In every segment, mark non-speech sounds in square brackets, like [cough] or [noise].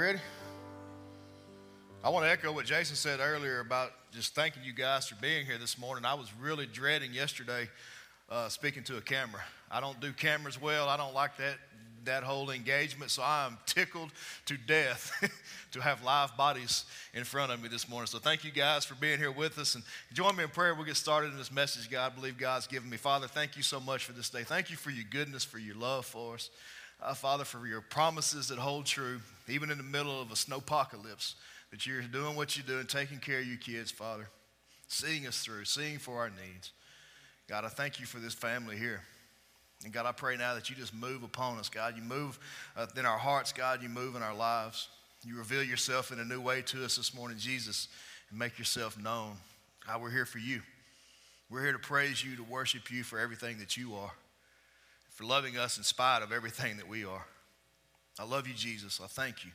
ready? I want to echo what Jason said earlier about just thanking you guys for being here this morning. I was really dreading yesterday uh, speaking to a camera. I don't do cameras well. I don't like that that whole engagement. So I am tickled to death [laughs] to have live bodies in front of me this morning. So thank you guys for being here with us. And join me in prayer. We'll get started in this message God I believe God's given me. Father, thank you so much for this day. Thank you for your goodness, for your love for us. Uh, Father, for your promises that hold true, even in the middle of a snowpocalypse, that you're doing what you're doing, taking care of your kids, Father, seeing us through, seeing for our needs. God, I thank you for this family here. And God, I pray now that you just move upon us, God. You move uh, in our hearts, God. You move in our lives. You reveal yourself in a new way to us this morning, Jesus, and make yourself known. God, we're here for you. We're here to praise you, to worship you for everything that you are, for loving us in spite of everything that we are. I love you, Jesus. I thank you.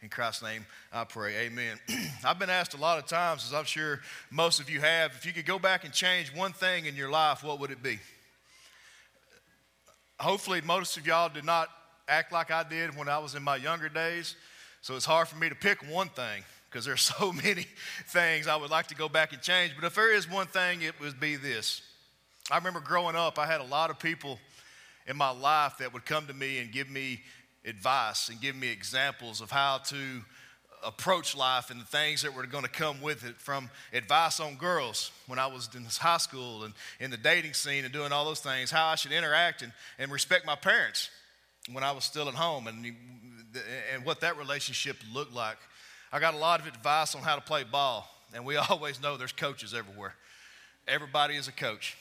In Christ's name, I pray. Amen. [clears throat] I've been asked a lot of times, as I'm sure most of you have, if you could go back and change one thing in your life, what would it be? hopefully most of y'all did not act like I did when I was in my younger days. So it's hard for me to pick one thing because there's [laughs] so many things I would like to go back and change. But if there is one thing, it would be this. I remember growing up, I had a lot of people in my life that would come to me and give me advice and give me examples of how to approach life and the things that were going to come with it from advice on girls when I was in high school and in the dating scene and doing all those things, how I should interact and, and respect my parents when I was still at home and, and what that relationship looked like. I got a lot of advice on how to play ball, and we [laughs] always know there's coaches everywhere. Everybody is a coach.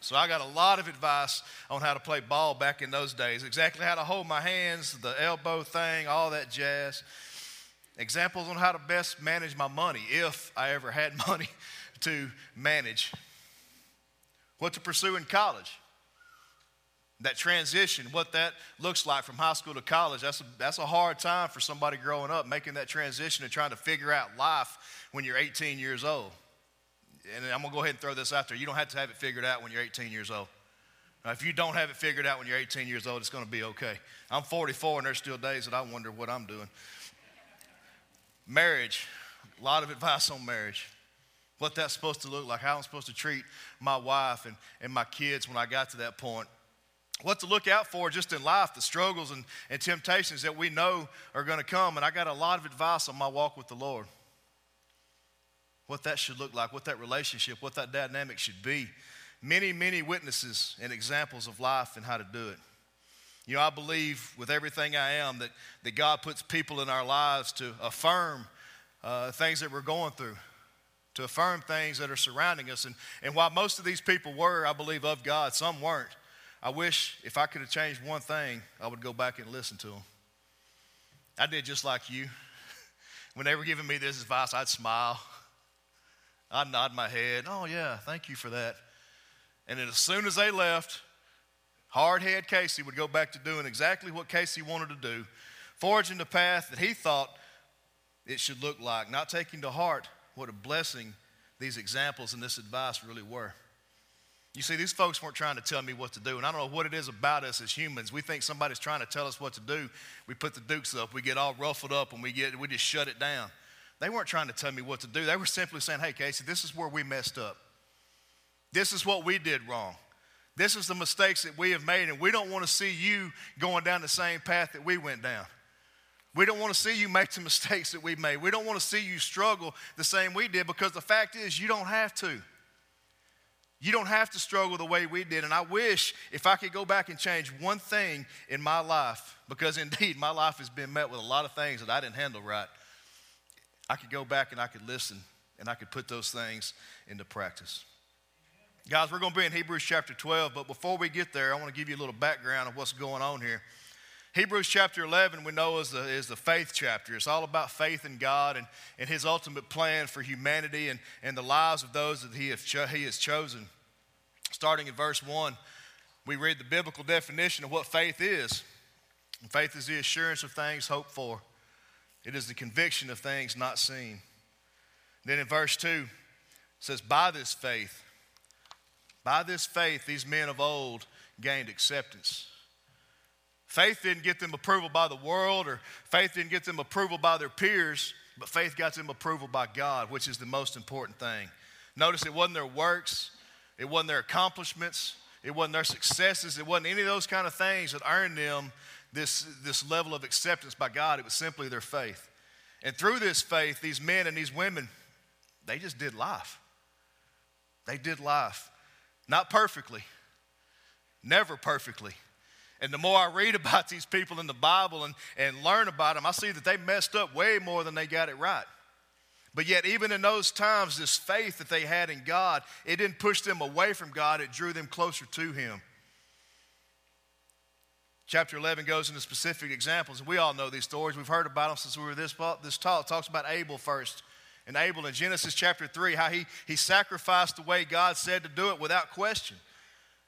So I got a lot of advice on how to play ball back in those days, exactly how to hold my hands, the elbow thing, all that jazz examples on how to best manage my money if I ever had [laughs] money to manage, what to pursue in college. That transition, what that looks like from high school to college, that's a, that's a hard time for somebody growing up, making that transition and trying to figure out life when you're 18 years old. And I'm going to go ahead and throw this out there. You don't have to have it figured out when you're 18 years old. Now, if you don't have it figured out when you're 18 years old, it's going to be okay. I'm 44, and there's still days that I wonder what I'm doing. Marriage, a lot of advice on marriage. What that's supposed to look like, how I'm supposed to treat my wife and, and my kids when I got to that point. What to look out for just in life, the struggles and, and temptations that we know are going to come. And I got a lot of advice on my walk with the Lord. What that should look like, what that relationship, what that dynamic should be. Many, many witnesses and examples of life and how to do it. You know, I believe with everything I am that, that God puts people in our lives to affirm uh, things that we're going through, to affirm things that are surrounding us. And, and while most of these people were, I believe, of God, some weren't. I wish if I could have changed one thing, I would go back and listen to them. I did just like you. [laughs] When they were giving me this advice, I'd smile. I'd nod my head. Oh, yeah, thank you for that. And then as soon as they left, Hardhead Casey would go back to doing exactly what Casey wanted to do, forging the path that he thought it should look like, not taking to heart what a blessing these examples and this advice really were. You see, these folks weren't trying to tell me what to do, and I don't know what it is about us as humans. We think somebody's trying to tell us what to do. We put the dukes up, we get all ruffled up, and we get we just shut it down. They weren't trying to tell me what to do. They were simply saying, "Hey, Casey, this is where we messed up. This is what we did wrong. This is the mistakes that we have made, and we don't want to see you going down the same path that we went down. We don't want to see you make the [laughs] mistakes that we made. We don't want to see you struggle the same we did because the fact is, you don't have to. You don't have to struggle the way we did. And I wish if I could go back and change one thing in my life, because [laughs] indeed my life has been met with a lot of things that I didn't handle right, I could go back and I could listen and I could put those things into practice. Guys, we're going to be in Hebrews chapter 12, but before we get there, I want to give you a little background of what's going on here. Hebrews chapter 11, we know, is the, is the faith chapter. It's all about faith in God and, and His ultimate plan for humanity and, and the lives of those that he, have cho- he has chosen. Starting in verse 1, we read the biblical definition of what faith is. And faith is the assurance of things hoped for, it is the conviction of things not seen. Then in verse 2, it says, By this faith, by this faith, these men of old gained acceptance. Faith didn't get them approval by the world, or faith didn't get them approval by their peers, but faith got them approval by God, which is the most important thing. Notice it wasn't their works, it wasn't their accomplishments, it wasn't their successes, it wasn't any of those kind of things that earned them this, this level of acceptance by God. It was simply their faith. And through this faith, these men and these women, they just did life. They did life. Not perfectly, never perfectly. And the more I read [laughs] about these people in the Bible and, and learn about them, I see that they messed up way more than they got it right. But yet, even in those times, this faith that they had in God, it didn't push them away from God, it drew them closer to Him. Chapter 11 goes into specific examples, and we all know these stories. We've heard about them since we were this, this tall. It talks about Abel first. And Abel in Genesis chapter 3, how he, he sacrificed the way God said to do it without question.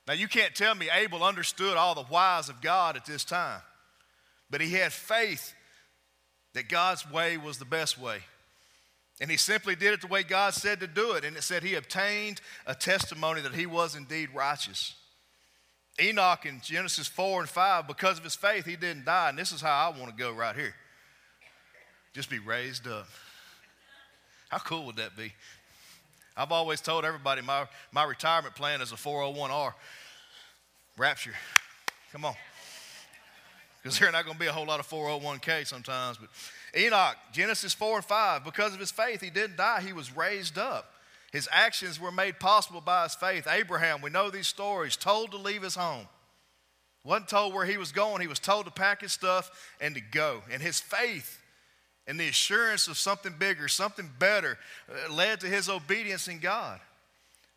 Now, you can't tell me Abel understood all the whys of God at this time, but he had faith that God's way was the best way. And he simply did it the way God said to do it. And it said he obtained a testimony that he was indeed righteous. Enoch in Genesis 4 and 5, because of his faith, he didn't die. And this is how I want to go right here just be raised up. How cool would that be? I've always told everybody my, my retirement plan is a 401R. Rapture. Come on. Because there are not going to be a whole lot of 401k sometimes. But Enoch, Genesis 4 and 5, because of his faith, he didn't die, he was raised up. His actions were made possible by his faith. Abraham, we know these stories, told to leave his home. Wasn't told where he was going, he was told to pack his stuff and to go. And his faith and the assurance of something bigger, something better, uh, led to his obedience in God.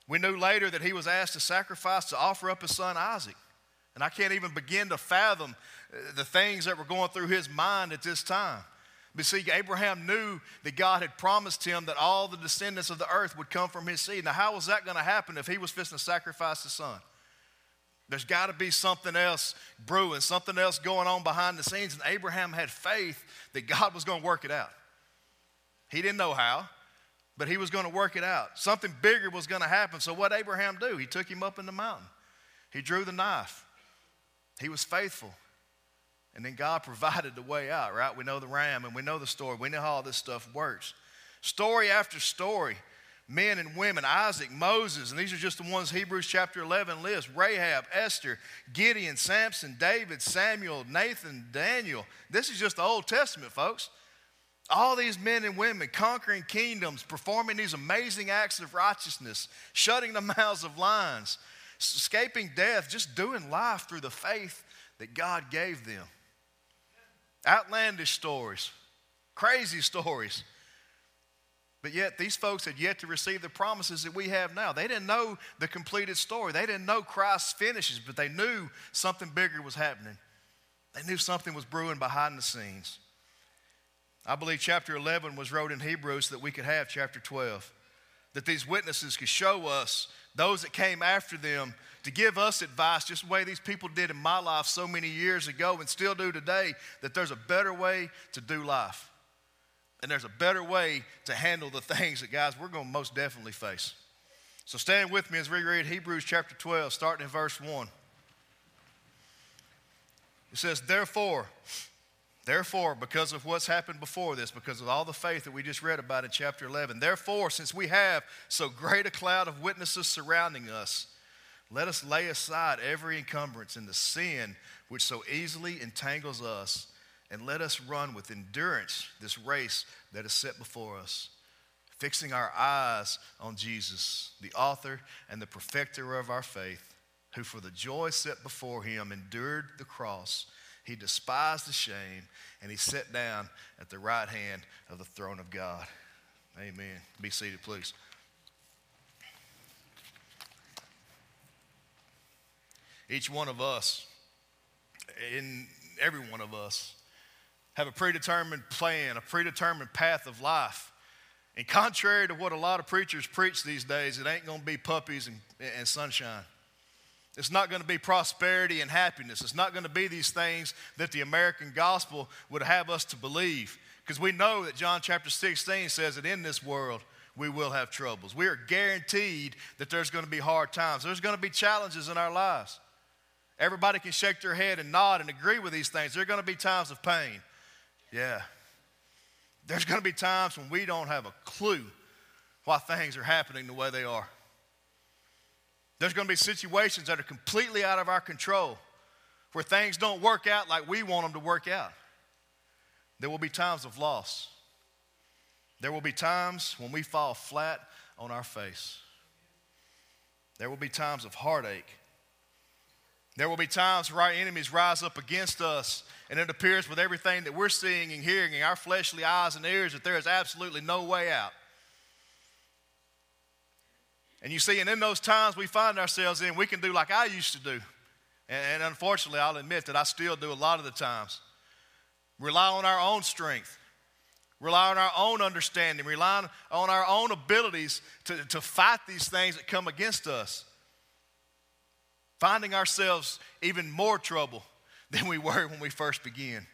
We knew later that he was asked to sacrifice to offer up his son Isaac. And I can't even begin to fathom uh, the things that were going through his mind at this time. But see, Abraham knew that God had promised him that all the descendants of the earth would come from his seed. Now, how was that going to happen if he was fixing to sacrifice his son? There's got to be something else brewing, something else going on behind the scenes. And Abraham had faith that God was going to work it out. He didn't know how, but he was going to work it out. Something bigger was going to happen. So, what Abraham do? He took him up in the mountain, he drew the knife, he was faithful. And then God [laughs] provided the way out, right? We know the ram and we know the story. We know how all this stuff works. Story after story, men and women, Isaac, Moses, and these are just the ones Hebrews chapter 11 lists Rahab, Esther, Gideon, Samson, David, Samuel, Nathan, Daniel. This is just the Old Testament, folks. All these men and women conquering kingdoms, performing these amazing acts of righteousness, shutting the [laughs] mouths of lions, escaping death, just doing life through the faith that God gave them outlandish stories, crazy stories. But yet, these folks had yet to receive the promises that we have now. They didn't know the completed story. They didn't know Christ's finishes, but they knew something bigger was happening. They knew something was brewing behind the scenes. I believe chapter 11 was wrote in Hebrews that we could have chapter 12. That these witnesses could show us, those that came after them, to give us advice, just the way these people did in my life so many years ago and still do today, that there's a better way to do life. And there's a better way to handle the [laughs] things that, guys, we're going to most definitely face. So stand with me as we read Hebrews chapter 12, starting in verse 1. It says, Therefore, Therefore, because of what's happened before this, because of all the faith that we just read about in chapter 11, therefore, since we have so great a cloud of witnesses surrounding us, let us lay aside every encumbrance and the sin which so easily entangles us, and let us run with endurance this race that is set before us, fixing our eyes on Jesus, the author and the perfecter of our faith, who for the joy set before him endured the cross. He despised the shame, and he sat down at the right hand of the throne of God. Amen. Be seated, please. Each one of us, in every one of us, have a predetermined plan, a predetermined path of life. And contrary to what a lot of preachers preach these days, it ain't going to be puppies and, and sunshine. It's not going to be prosperity and happiness. It's not going to be these things that the American gospel would have us to believe. Because we know that John chapter 16 says that in this world we will have troubles. We are guaranteed that there's going to be hard times, there's going to be challenges in our lives. Everybody can shake their head and nod and agree with these things. There are going to be times of pain. Yeah. There's going to be times when we don't have a clue why things are happening the way they are. There's going to be situations that are completely out of our control where things don't work out like we want them to work out. There will be times of loss. There will be times when we fall flat on our face. There will be times of heartache. There will be times where our enemies rise up against us, and it appears with everything that we're seeing and hearing in our fleshly eyes and ears that there is absolutely no way out. And you see, and in those times we find ourselves in, we can do like I used to do. And, and unfortunately, I'll admit that I still do a lot of the times. Rely on our own strength, rely on our own understanding, rely on our own abilities to, to fight these things that come against us. Finding ourselves even more trouble [laughs] than we were when we first began.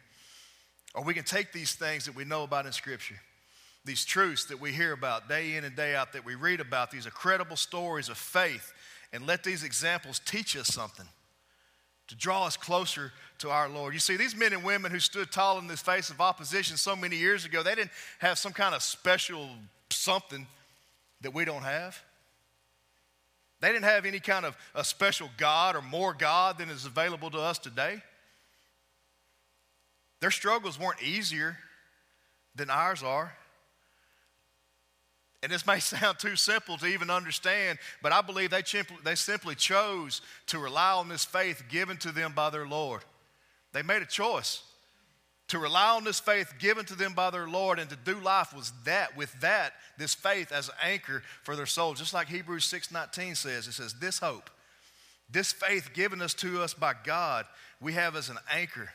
Or we can take these things that we know about in Scripture these truths that we hear about day in and day out, that we read about, these incredible stories of faith, and let these examples teach us something to draw us closer to our Lord. You see, these men and women who stood tall in the face of opposition so many years ago, they didn't have some kind of special something that we don't have. They didn't have any kind of a special God or more God than is available to us today. Their struggles weren't easier than ours are. And this may [laughs] sound too simple to even understand, but I believe they, they simply chose to rely on this faith given to them by their Lord. They made a choice to rely on this faith given to them by their Lord and to do life was that with that this faith as an anchor for their soul just like Hebrews 6:19 says it says this hope this faith given us to us by God we have as an anchor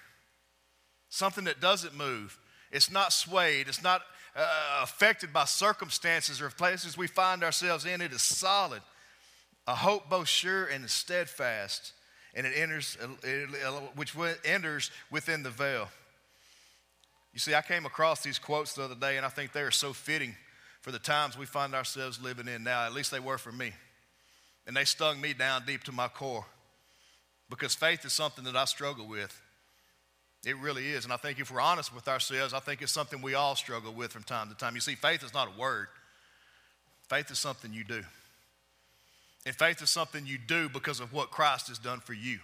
something that doesn't move it's not swayed it's not uh, affected by circumstances or places we find ourselves in. It is solid, a hope both sure and steadfast, and it enters, which enters within the veil. You see, I came across these quotes the other day, and I think they are so fitting for the times we find ourselves living in now. At least they were for me. And they stung me down deep to my core because faith is something that I struggle with. It really is. And I think if we're honest with ourselves, I think it's something we all struggle with from time to time. You see, faith is not a word, faith is something you do. And faith is something you do because of what Christ has done for you.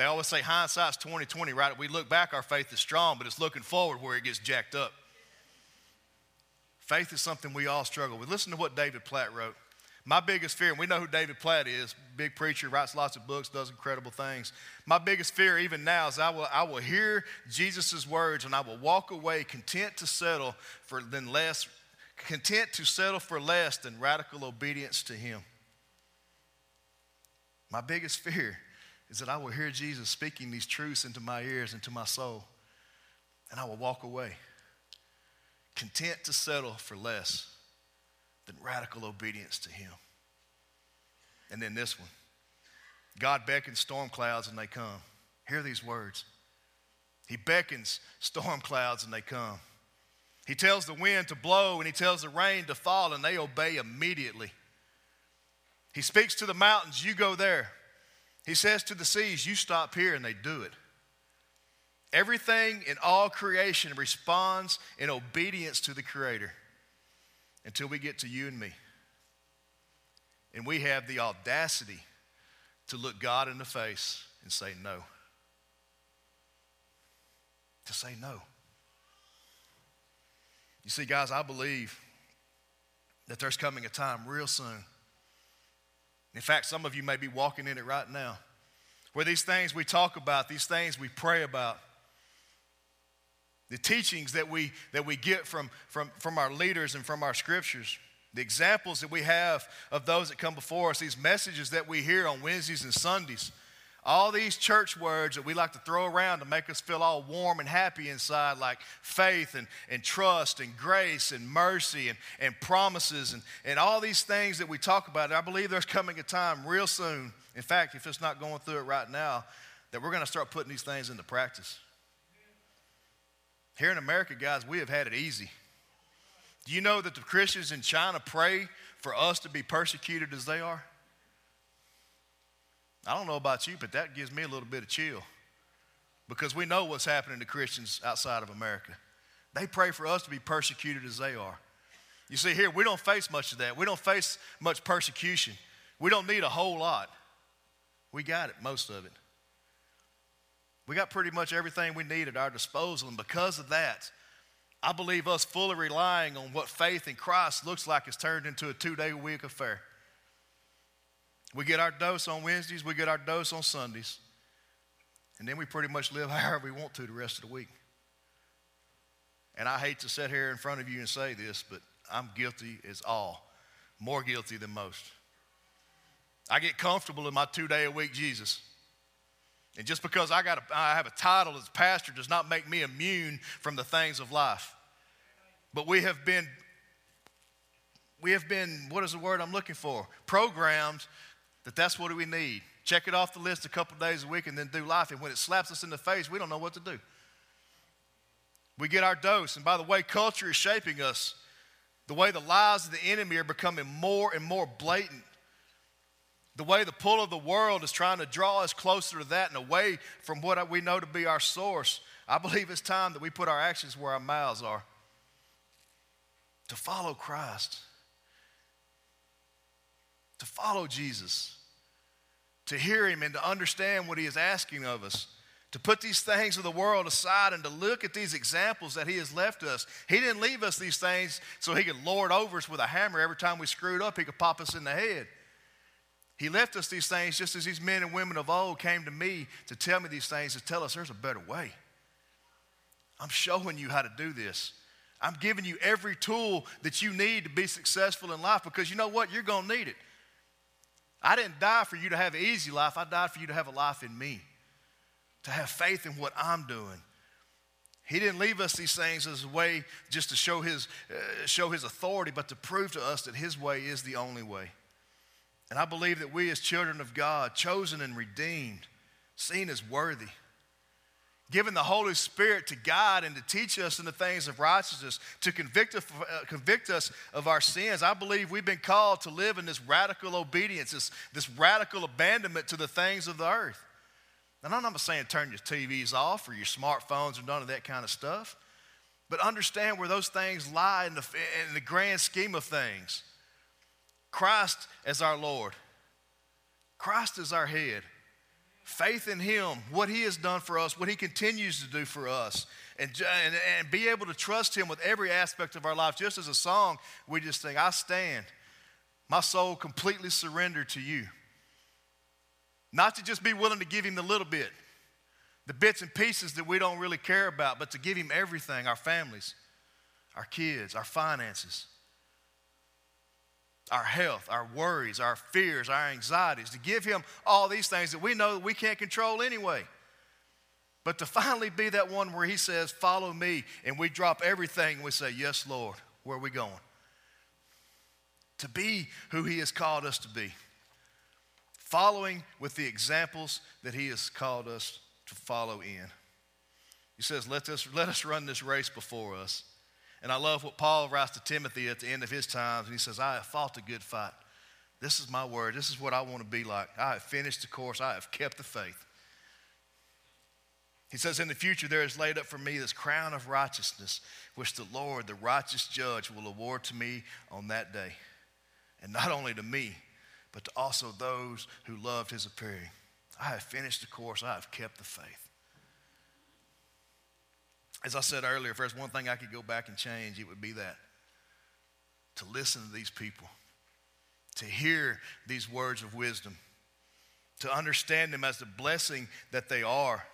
They always say hindsight's 2020, right? We look back, our faith is strong, but it's looking forward where it gets jacked up. Faith is something we all struggle with. Listen to what David Platt wrote. My biggest fear, and we know who David Platt is, big preacher, writes lots of books, does incredible things. My biggest fear, even now, is I will, I will hear Jesus' words and I will walk away content to settle for than less, content to settle for less than radical obedience to Him. My biggest fear is that I will hear Jesus speaking these truths into my ears, into my soul, and I will walk away content to settle for less than radical obedience to Him. And then this one God beckons storm clouds and they come. Hear these words. He beckons storm clouds and they come. He tells the wind to blow and he tells the rain to fall and they obey immediately. He speaks to the mountains, you go there. He says to the seas, you stop here, and they do it. Everything in all creation responds in obedience to the Creator until we get to you and me. And we have the audacity to look God in the face and say no. To say no. You see, guys, I believe that there's coming a time real soon. In fact, some of you may be walking in it right now, where these things we talk about, these things we pray about, the teachings that we, that we get from, from, from our leaders and from our scriptures, the examples that we have of those that come before us, these messages that we hear on Wednesdays and Sundays, all these church words that we like to throw around to make us feel all warm and happy inside, like faith and, and trust and grace and mercy and, and promises and, and all these things that we talk about. I believe there's coming a time real soon, in fact, if it's not going through it right now, that we're going to start putting these things into practice. Here in America, guys, we have had it easy. Do you know that the Christians in China pray for us to be persecuted as they are? I don't know about you, but that gives me a little bit of chill because we know what's happening to Christians outside of America. They pray for us to be persecuted as they are. You see, here, we don't face much of that. We don't face much persecution. We don't need a whole lot. We got it, most of it. We got pretty much everything we need at our disposal. And because of that, I believe us fully relying on what faith in Christ looks like is turned into a two day week affair. We get our dose on Wednesdays, we get our dose on Sundays, and then we pretty much live [laughs] however we want to the rest of the week. And I hate to sit here in front of you and say this, but I'm guilty as all, more guilty than most. I get comfortable in my two day a week Jesus. And just because I, got a, I have a title as pastor does not make me immune from the things of life. But we have been, we have been, what is the word I'm looking for? Programmed that that's what we need. Check it off the list a couple days a week and then do life. And when it slaps us in the face, we don't know what to do. We get our dose. And by the way, culture is shaping us. The way the lies of the enemy are becoming more and more blatant the way the pull of the world is trying to draw us closer to that and away from what we know to be our source, I believe it's time that we put our actions where our mouths are. To follow Christ, to follow Jesus, to hear Him and to understand what He is asking of us to put these things of the world aside and to look at these examples that he has left us. He didn't leave us these things so he could lord over us with a hammer every time we screwed up, he could pop us in the head. He left us these things just as these men and women of old came to me to tell me these things, to tell us there's a better way. I'm showing you how to do this. I'm giving you every tool that you need to be successful in life because you know what? You're going to need it. I didn't die for you to have an easy life, I died for you to have a life in me, to have faith in what I'm doing. He didn't leave us these things as a way just to show his, uh, show his authority, but to prove to us that his way is the only way. And I believe that we, as children of God, chosen and redeemed, seen as worthy, given the Holy Spirit to guide and to teach us in the things of righteousness, to convict, uh, convict us of our sins, I believe we've been called to live in this radical obedience, this, this radical abandonment to the things of the earth. And I'm not saying turn your TVs off or your smartphones or none of that kind of stuff, but understand where those things lie in the, in the grand scheme of things. Christ as our Lord, Christ is our head. Faith in Him, what He has done for us, what He continues to do for us, and, and, and be able to trust Him with every aspect of our life. Just as a song, we just think, I stand, my soul completely surrendered to you. Not to just be willing to give Him the little bit, the bits and pieces that we don't really care about, but to give Him everything our families, our kids, our finances our health, our worries, our fears, our anxieties, to give Him all these things that we know that we can't control anyway. But to finally be that one where He says, Follow me, and we drop everything and we say, Yes, Lord, where are we going? To be who He has called us to be, following with the examples that He has called us to follow in. He says, Let us, let us run this race before us and I love what Paul writes to Timothy at the end of his times. And he says, I have fought a good fight. This is my word. This is what I want to be like. I have finished the course. I have kept the faith. He says, In the future, there is laid up for me this crown of righteousness, which the Lord, the righteous judge, will award to me on that day. And not only to me, but to also those who loved his appearing. I have finished the course. I have kept the faith. As I said earlier, if there's one thing I could go back and change, it would be that to listen to these people, to hear these words of wisdom, to understand them as the blessing that they are,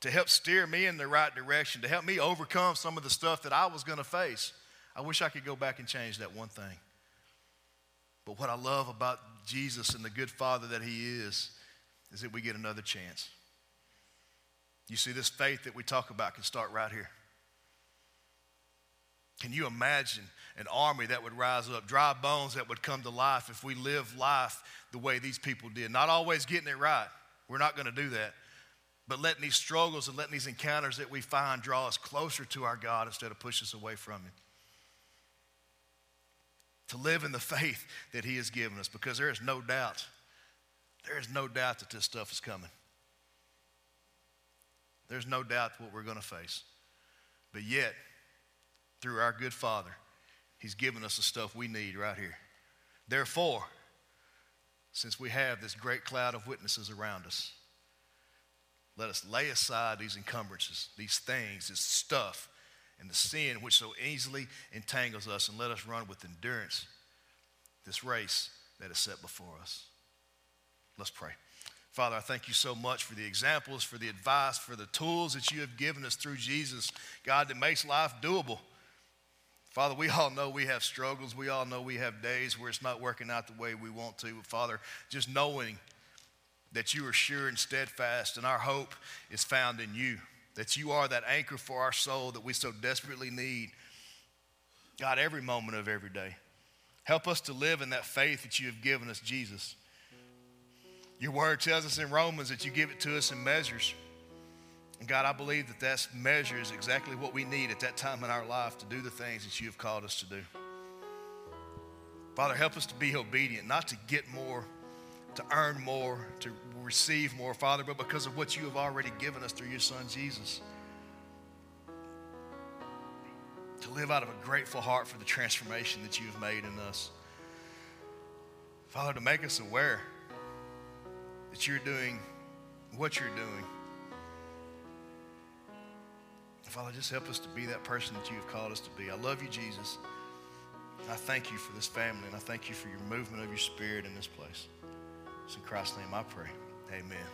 to help steer me in the right direction, to help me overcome some of the stuff that I was going to face. I wish I could go back and change that one thing. But what I love about Jesus and the good Father that He is, is that we get another chance. You see, this faith that we talk about can start right here. Can you imagine an army that would rise up, dry bones that would come to life if we live life the way these people did? Not always getting it right. We're not going to do that. But letting these struggles and letting these encounters that we find draw us closer to our God instead of push us away from Him. To live in the faith that He has given us because there is no doubt There is no doubt that this stuff is coming. There's no doubt what we're going to face. But yet, through our good Father, He's given us the stuff we need right here. Therefore, since we have this great cloud of witnesses around us, let us lay aside these encumbrances, these things, this stuff, and the sin which so easily entangles us, and let us run with endurance this race that is set before us. Let's pray. Father, I thank you so much for the examples, for the advice, for the tools that you have given us through Jesus, God, that makes life doable. Father, we all know we have struggles. We all know we have days where it's not working out the way we want to. But Father, just knowing that you are sure and steadfast, and our hope is found in you, that you are that anchor for our soul that we so desperately need. God, every moment of every day. Help us to live in that faith that you have given us, Jesus. Your word tells us in Romans that you give it to us in measures. And God, I believe that that measure is exactly what we need at that time in our life to do the things that you have called us to do. Father, help us to be obedient, not to get more, to earn more, to receive more, Father, but because of what you have already given us through your Son, Jesus. To live out of a grateful heart for the transformation that you have made in us. Father, to make us aware that you're doing what you're doing Father, just help us to be that person that you have called us to be. I love you, Jesus. I thank you for this family, and I thank you for your movement of your spirit in this place. It's in Christ's name I pray. Amen.